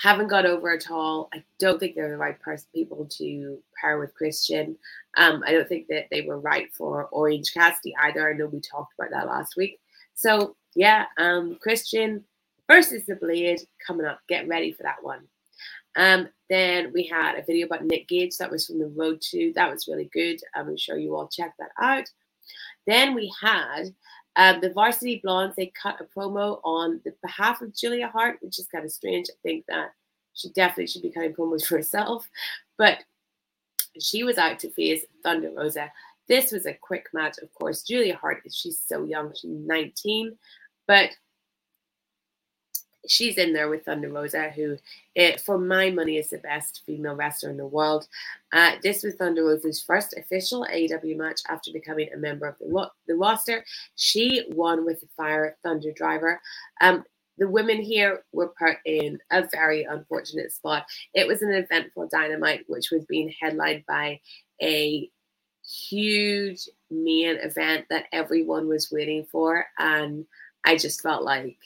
haven't got over at all. I don't think they're the right person people to pair with Christian. Um, I don't think that they were right for Orange Cassidy either. I know we talked about that last week. So yeah, um, Christian versus the Blade coming up. Get ready for that one. Um, then we had a video about Nick Gage that was from the Road to. That was really good. I'm sure you all check that out. Then we had um, the Varsity Blondes. They cut a promo on the behalf of Julia Hart, which is kind of strange. I think that she definitely should be cutting promos for herself, but she was out to face Thunder Rosa. This was a quick match, of course. Julia Hart, she's so young, she's 19, but she's in there with Thunder Rosa, who, it, for my money, is the best female wrestler in the world. Uh, this was Thunder Rosa's first official AEW match after becoming a member of the, the roster. She won with the Fire Thunder Driver. Um, the women here were put in a very unfortunate spot. It was an eventful dynamite, which was being headlined by a huge main event that everyone was waiting for. And I just felt like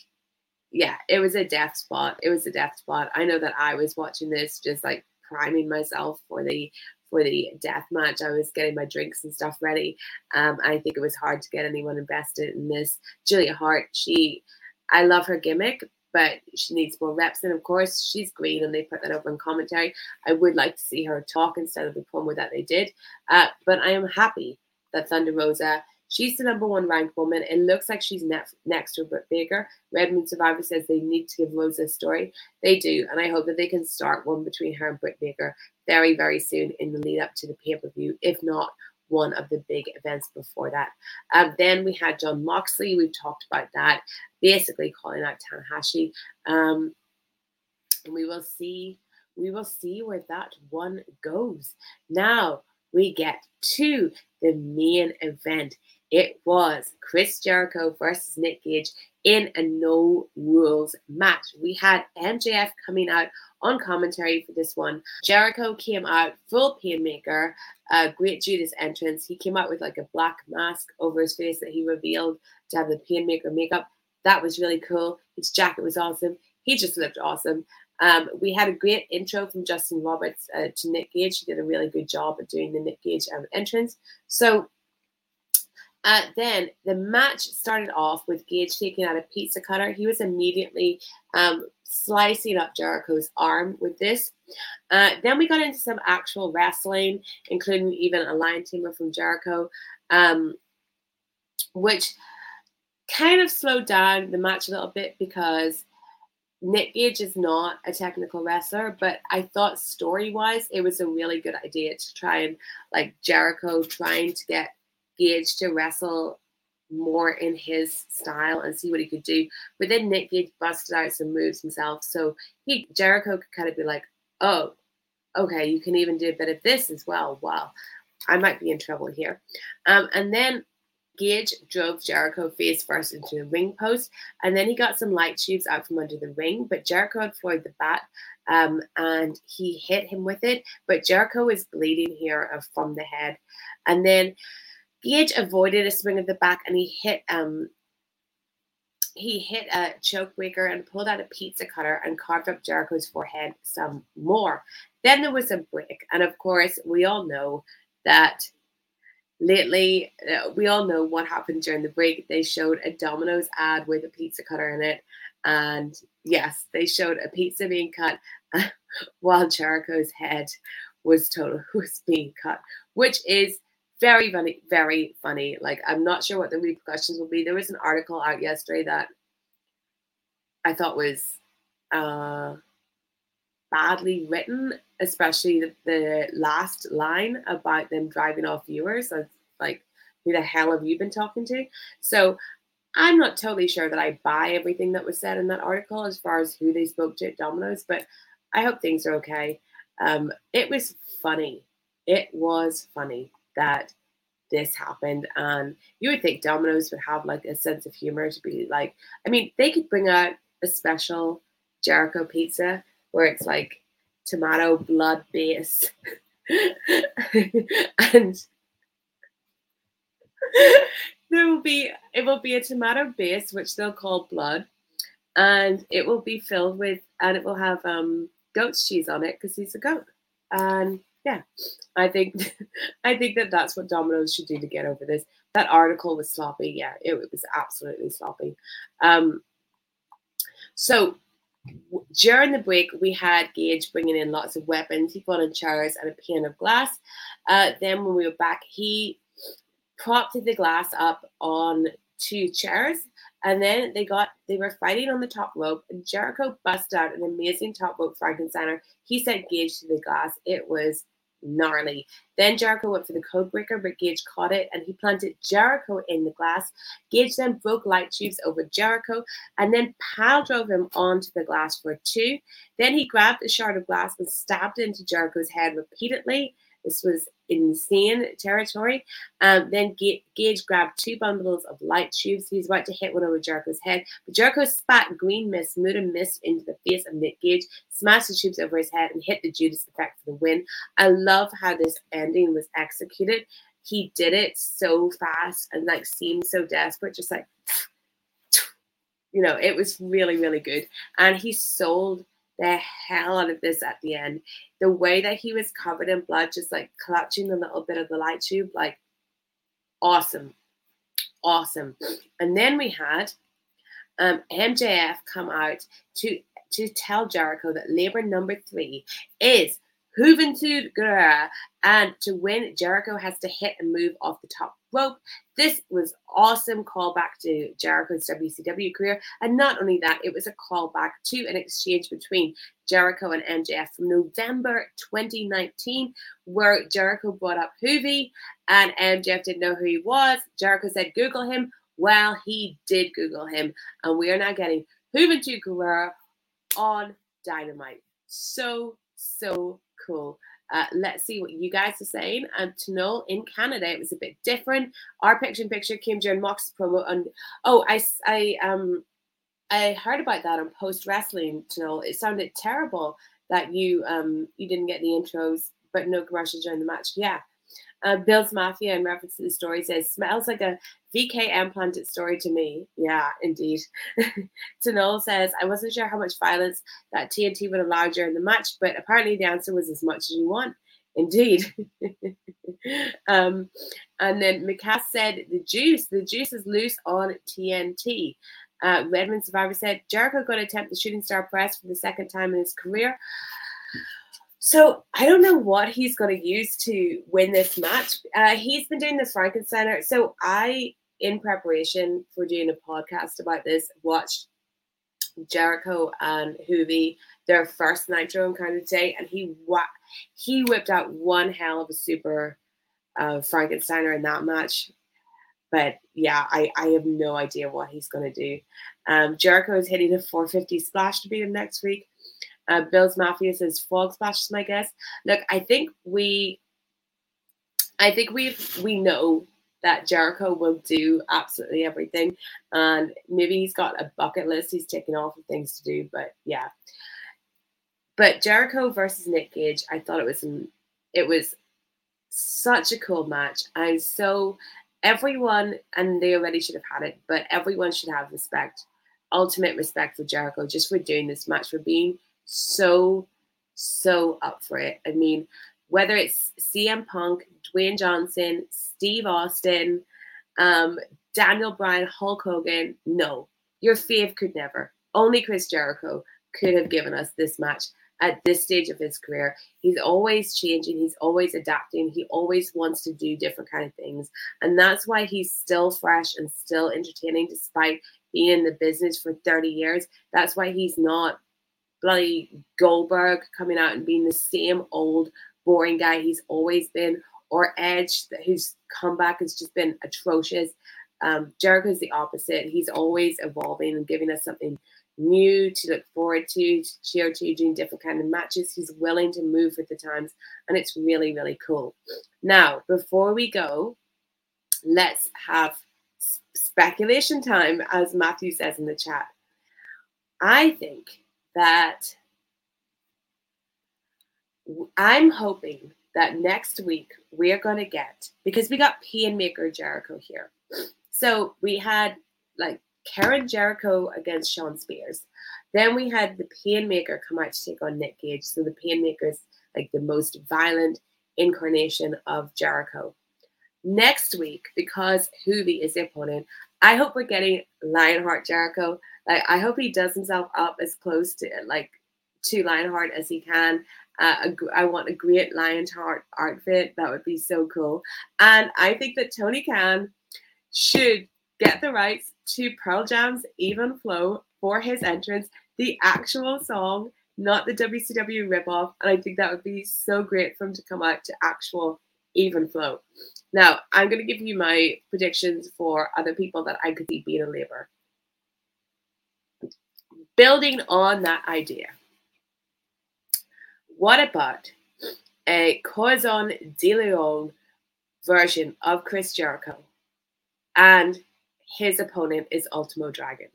yeah, it was a death spot. It was a death spot. I know that I was watching this just like priming myself for the for the death match. I was getting my drinks and stuff ready. Um, I think it was hard to get anyone invested in this. Julia Hart, she, I love her gimmick, but she needs more reps. And of course, she's green, and they put that over in commentary. I would like to see her talk instead of the promo that they did. Uh, but I am happy that Thunder Rosa She's the number one ranked woman. It looks like she's next, next to Britt Baker. Redmond Survivor says they need to give Rosa a story. They do. And I hope that they can start one between her and Britt Baker very, very soon in the lead up to the pay per view, if not one of the big events before that. Um, then we had Jon Moxley. We've talked about that, basically calling out Tanahashi. Um, and we will see. We will see where that one goes. Now we get to the main event. It was Chris Jericho versus Nick Gage in a no rules match. We had MJF coming out on commentary for this one. Jericho came out full painmaker, great Judas entrance. He came out with like a black mask over his face that he revealed to have the painmaker makeup. That was really cool. His jacket was awesome. He just looked awesome. Um, we had a great intro from Justin Roberts uh, to Nick Gage. He did a really good job at doing the Nick Gage um, entrance. So uh, then the match started off with Gage taking out a pizza cutter. He was immediately um, slicing up Jericho's arm with this. Uh, then we got into some actual wrestling, including even a lion tamer from Jericho, um, which kind of slowed down the match a little bit because Nick Gage is not a technical wrestler, but I thought story wise, it was a really good idea to try and like Jericho trying to get Gage to wrestle more in his style and see what he could do. But then Nick Gage busted out some moves himself. So he Jericho could kind of be like, oh, okay, you can even do a bit of this as well. Wow, I might be in trouble here. Um, and then Gage drove Jericho face first into the ring post, and then he got some light tubes out from under the ring. But Jericho had Floyd the bat, um, and he hit him with it. But Jericho is bleeding here uh, from the head, and then Gage avoided a swing of the back and he hit um he hit a choke breaker and pulled out a pizza cutter and carved up Jericho's forehead some more. Then there was a break, and of course, we all know that lately, uh, we all know what happened during the break. They showed a Domino's ad with a pizza cutter in it, and yes, they showed a pizza being cut [LAUGHS] while Jericho's head was total [LAUGHS] was being cut, which is very funny, very funny. Like I'm not sure what the repercussions will be. There was an article out yesterday that I thought was uh, badly written, especially the, the, last line about them driving off viewers. I like, who the hell have you been talking to? So I'm not totally sure that I buy everything that was said in that article as far as who they spoke to at Domino's, but I hope things are okay. Um, it was funny. It was funny that this happened. And you would think Domino's would have like a sense of humor to be like, I mean, they could bring out a special Jericho pizza where it's like tomato blood base. [LAUGHS] and there will be it will be a tomato base which they'll call blood and it will be filled with, and it will have um, goat's cheese on it because he's a goat. And yeah, I think [LAUGHS] I think that that's what Domino's should do to get over this. That article was sloppy. Yeah, it, it was absolutely sloppy. Um, so during the break, we had Gage bringing in lots of weapons. He brought in chairs and a pane of glass. Uh, then when we were back, he propped the glass up on two chairs and then they got they were fighting on the top rope, and Jericho busted out an amazing top rope Frankensteiner. He sent Gage to the glass. It was gnarly. Then Jericho went for the code breaker, but Gage caught it and he planted Jericho in the glass. Gage then broke light tubes over Jericho and then pile drove him onto the glass for two. Then he grabbed a shard of glass and stabbed into Jericho's head repeatedly. This was insane territory. Um, then Gage grabbed two bundles of light tubes. He was about to hit one over Jericho's head, but Jericho spat green mist, Muda mist into the face of Nick Gage, smashed the tubes over his head, and hit the Judas effect for the win. I love how this ending was executed. He did it so fast and like seemed so desperate, just like [SNIFFS] you know, it was really, really good. And he sold the hell out of this at the end. The way that he was covered in blood, just like clutching a little bit of the light tube, like awesome. Awesome. And then we had um, MJF come out to to tell Jericho that labor number three is Juventud Guerrera. And to win, Jericho has to hit and move off the top rope. This was awesome callback to Jericho's WCW career. And not only that, it was a callback to an exchange between Jericho and MJF from November 2019, where Jericho brought up Juvi and MJF didn't know who he was. Jericho said, Google him. Well, he did Google him. And we are now getting Juventud Guerrera on Dynamite. So, so cool. Uh, let's see what you guys are saying. And to know in Canada, it was a bit different. Our picture in picture came during Mox promo. And oh, I, I, um, I heard about that on post wrestling. To know it sounded terrible that you, um, you didn't get the intros, but no commercials during the match. Yeah. Uh, Bill's Mafia, in reference to the story, says smells like a VK implanted story to me. Yeah, indeed. [LAUGHS] Tanol says, I wasn't sure how much violence that TNT would allow during the match, but apparently the answer was as much as you want. Indeed. [LAUGHS] um, and then McCass said, the juice, the juice is loose on TNT. Uh, Redmond Survivor said, Jericho going to attempt the shooting star press for the second time in his career. So I don't know what he's going to use to win this match. Uh, he's been doing the Frankensteiner. So I in preparation for doing a podcast about this, watched Jericho and Juvi their first Nitro encounter today, and he wa- he whipped out one hell of a super uh, Frankensteiner in that match. But yeah, I, I have no idea what he's going to do. Um, Jericho is hitting a 450 splash to beat him next week. Uh, Bill's Mafia says frog splash is my guess. Look, I think we, I think we we know that Jericho will do absolutely everything. And maybe he's got a bucket list he's taking off of things to do, but yeah. But Jericho versus Nick Gage, I thought it was it was such a cool match. I'm so everyone and they already should have had it, but everyone should have respect, ultimate respect for Jericho just for doing this match, for being so, so up for it. I mean, whether it's CM Punk, Dwayne Johnson, Steve Austin, um, Daniel Bryan, Hulk Hogan. No, your fave could never. Only Chris Jericho could have given us this match at this stage of his career. He's always changing, he's always adapting, he always wants to do different kind of things. And that's why he's still fresh and still entertaining despite being in the business for 30 years. That's why he's not bloody Goldberg coming out and being the same old boring guy he's always been or Edge, whose comeback has just been atrocious. Um, Jericho's the opposite. He's always evolving and giving us something new to look forward to, to cheer to, doing different kind of matches. He's willing to move with the times, and it's really, really cool. Now, before we go, let's have speculation time, as Matthew says in the chat. I think that I'm hoping that next week we're going to get because we got Painmaker Jericho here. So we had like Karen Jericho against Shawn Spears. Then we had the Painmaker come out to take on Nick Gage. So the Painmaker is like the most violent incarnation of Jericho. Next week, because Juvi is the opponent, I hope we're getting Lionheart Jericho. Like I hope he does himself up as close to like to Lionheart as he can. Uh, I want a great Lionheart outfit. That would be so cool. And I think that Tony Khan should get the rights to Pearl Jam's Even Flow for his entrance, the actual song, not the WCW ripoff. And I think that would be so great for him to come out to actual Even Flow. Now, I'm going to give you my predictions for other people that I could see being a labor. Building on that idea, what about a Corazon de Leon version of Chris Jericho? And his opponent is Ultimo Dragon.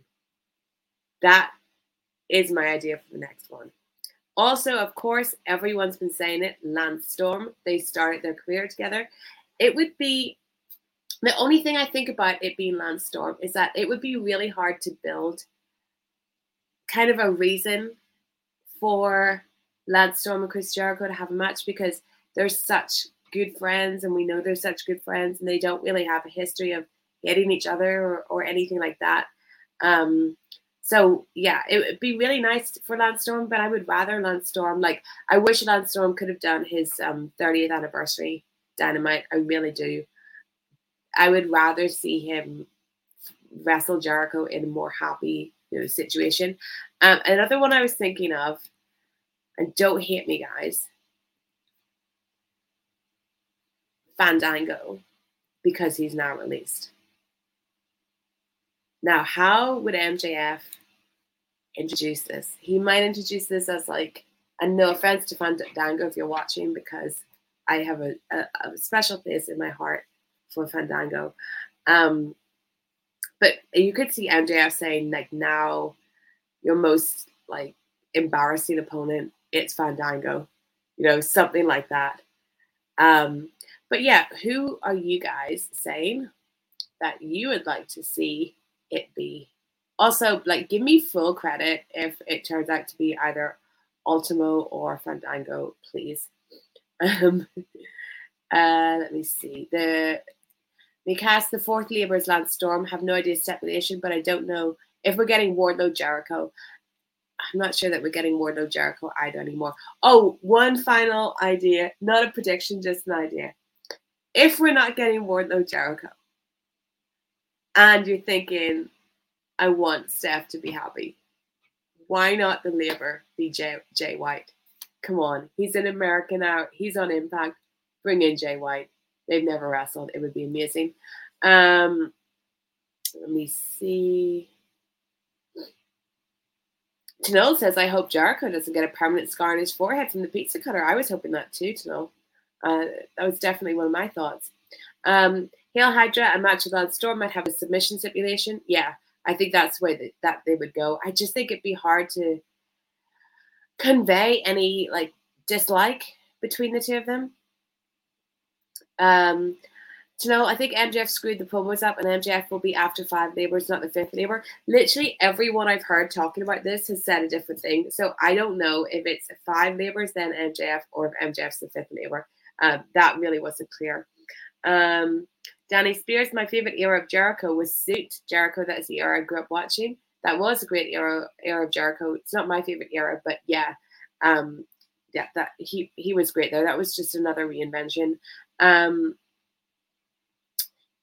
That is my idea for the next one. Also, of course, everyone's been saying it Lance Storm. They started their career together. It would be the only thing I think about it being Lance Storm is that it would be really hard to build kind of a reason for Lance Storm and Chris Jericho to have a match because they're such good friends and we know they're such good friends and they don't really have a history of hitting each other or, or anything like that. Um, so yeah, it would be really nice for Lance Storm, but I would rather Lance Storm. Like I wish Lance Storm could have done his um, 30th anniversary Dynamite. I really do. I would rather see him wrestle Jericho in a more happy you know situation. Um, another one I was thinking of, and don't hate me, guys. Fandango, because he's now released. Now, how would MJF introduce this? He might introduce this as like, and no offense to Fandango if you're watching, because I have a, a, a special place in my heart for Fandango. Um, but you could see MJF saying like, now your most like embarrassing opponent, it's Fandango, you know, something like that. Um, but yeah, who are you guys saying that you would like to see it be. Also, like, give me full credit if it turns out to be either Ultimo or Fandango, please. [LAUGHS] Um, uh, let me see. The they cast the fourth Labor's Lance Storm. Have no idea stipulation, but I don't know if we're getting Wardlow Jericho. I'm not sure that we're getting Wardlow Jericho either anymore. Oh, one final idea, not a prediction, just an idea. If we're not getting Wardlow Jericho, and you're thinking, I want Steph to be happy. Why not the labor be Jay, Jay White? Come on, he's an American out. He's on Impact. Bring in Jay White. They've never wrestled. It would be amazing. Um, let me see. Tanol says, I hope Jericho doesn't get a permanent scar on his forehead from the pizza cutter. I was hoping that too, Tanol. Uh, that was definitely one of my thoughts. Um, Hail Hydra, a match with Lance Storm might have a submission stipulation. Yeah, I think that's the way that, that they would go. I just think it'd be hard to convey any like dislike between the two of them. Um, to know, I think MJF screwed the promos up, and MJF will be after five labors, not the fifth labor. Literally, everyone I've heard talking about this has said a different thing. So I don't know if it's five labors, then MJF, or if MJF's the fifth labor. Uh, that really wasn't clear. Um, Danny Spears, my favorite era of Jericho was Suit. Jericho, that is the era I grew up watching. That was a great era era of Jericho. It's not my favorite era, but yeah, um, yeah, that he he was great there. That was just another reinvention. Um,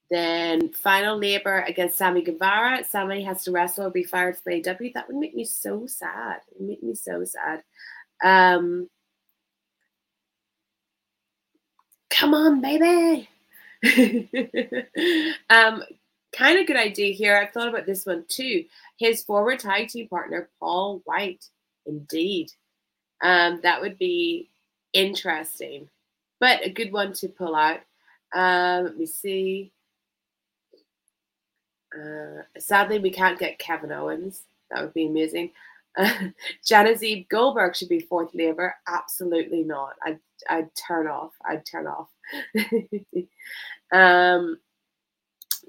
then final labor against Sammy Guevara. Sammy has to wrestle or be fired from AEW. That would make me so sad. It would make me so sad. Um, come on, baby. [LAUGHS] um, kind of good idea here. I've thought about this one too. His former tag team partner, Paul Wight. Indeed. Um, that would be interesting, but a good one to pull out. Um, let me see. Uh, sadly, we can't get Kevin Owens. That would be amazing. Uh, [LAUGHS] Genevieve Goldberg should be fourth labor. Absolutely not. I'd, I'd turn off. I'd turn off. [LAUGHS] um,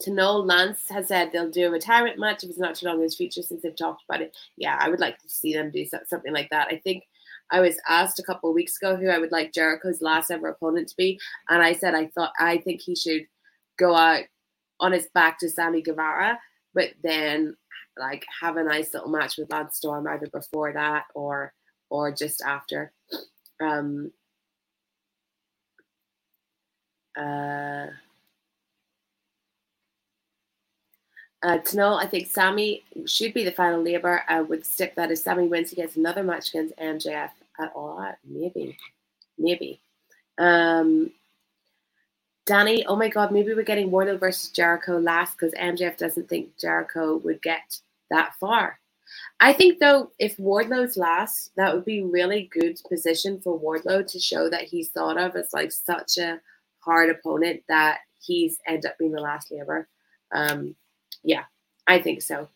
to know Lance has said they'll do a retirement match if it's not too long in his future since they've talked about it. Yeah, I would like to see them do something like that. I think I was asked a couple of weeks ago who I would like Jericho's last ever opponent to be, and I said I thought I think he should go out on his back to Sammy Guevara, but then like have a nice little match with Lance Storm either before that or or just after. Um, uh, uh, to know, I think Sammy should be the final labor. I would stick that if Sammy wins, he gets another match against MJF at all. Maybe, maybe. Um, Danny, oh my God, maybe we're getting Wardlow versus Jericho last because MJF doesn't think Jericho would get that far. I think though, if Wardlow's last, that would be really good position for Wardlow to show that he's thought of as like such a hard opponent that he's end up being the last labor. Um, yeah, I think so.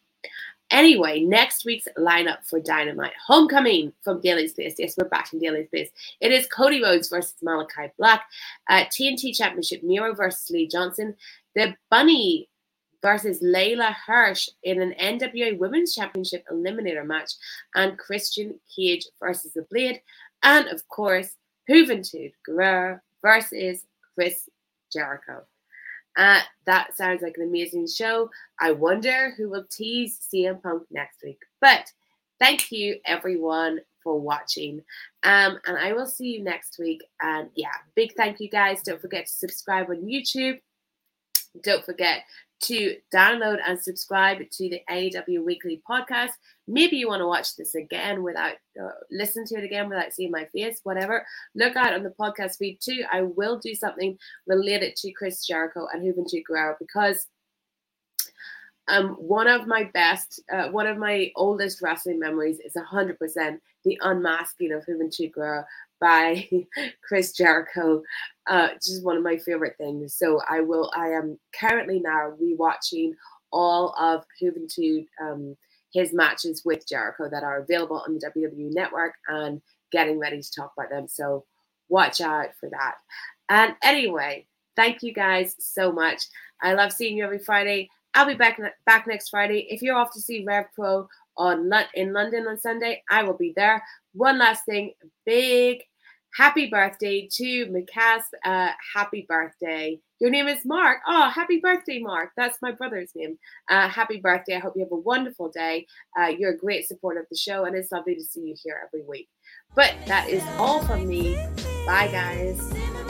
Anyway, next week's lineup for Dynamite Homecoming from Daily's Place. Yes, we're back in Daily's Place. It is Cody Rhodes versus Malachi Black, uh, TNT Championship Miro versus Lee Johnson, the Bunny versus Leyla Hirsch in an NWA Women's Championship Eliminator match, and Christian Cage versus The Blade, and of course, Juventud Guerrera versus Chris Jericho. Uh, that sounds like an amazing show. I wonder who will tease CM Punk next week. But thank you, everyone, for watching. Um, and I will see you next week. And yeah, big thank you, guys. Don't forget to subscribe on YouTube. Don't forget to download and subscribe to the AW Weekly podcast. Maybe you want to watch this again without, uh, listen to it again without seeing my face, whatever. Look out on the podcast feed too. I will do something related to Chris Jericho and Juventud Guerrera because um, one of my best, uh, one of my oldest wrestling memories is 100% the unmasking of Juventud Guerrera by [LAUGHS] Chris Jericho. Uh, just one of my favorite things. So I will. I am currently now rewatching all of Juventud, um, his matches with Jericho that are available on the WWE Network, and getting ready to talk about them. So watch out for that. And anyway, thank you guys so much. I love seeing you every Friday. I'll be back back next Friday. If you're off to see Rev Pro on in London on Sunday, I will be there. One last thing, big happy birthday to Mikaz. Uh, happy birthday. Your name is Mark. Oh, happy birthday, Mark. That's my brother's name. Uh, happy birthday. I hope you have a wonderful day. Uh, you're a great supporter of the show, and it's lovely to see you here every week. But that is all from me. Bye, guys.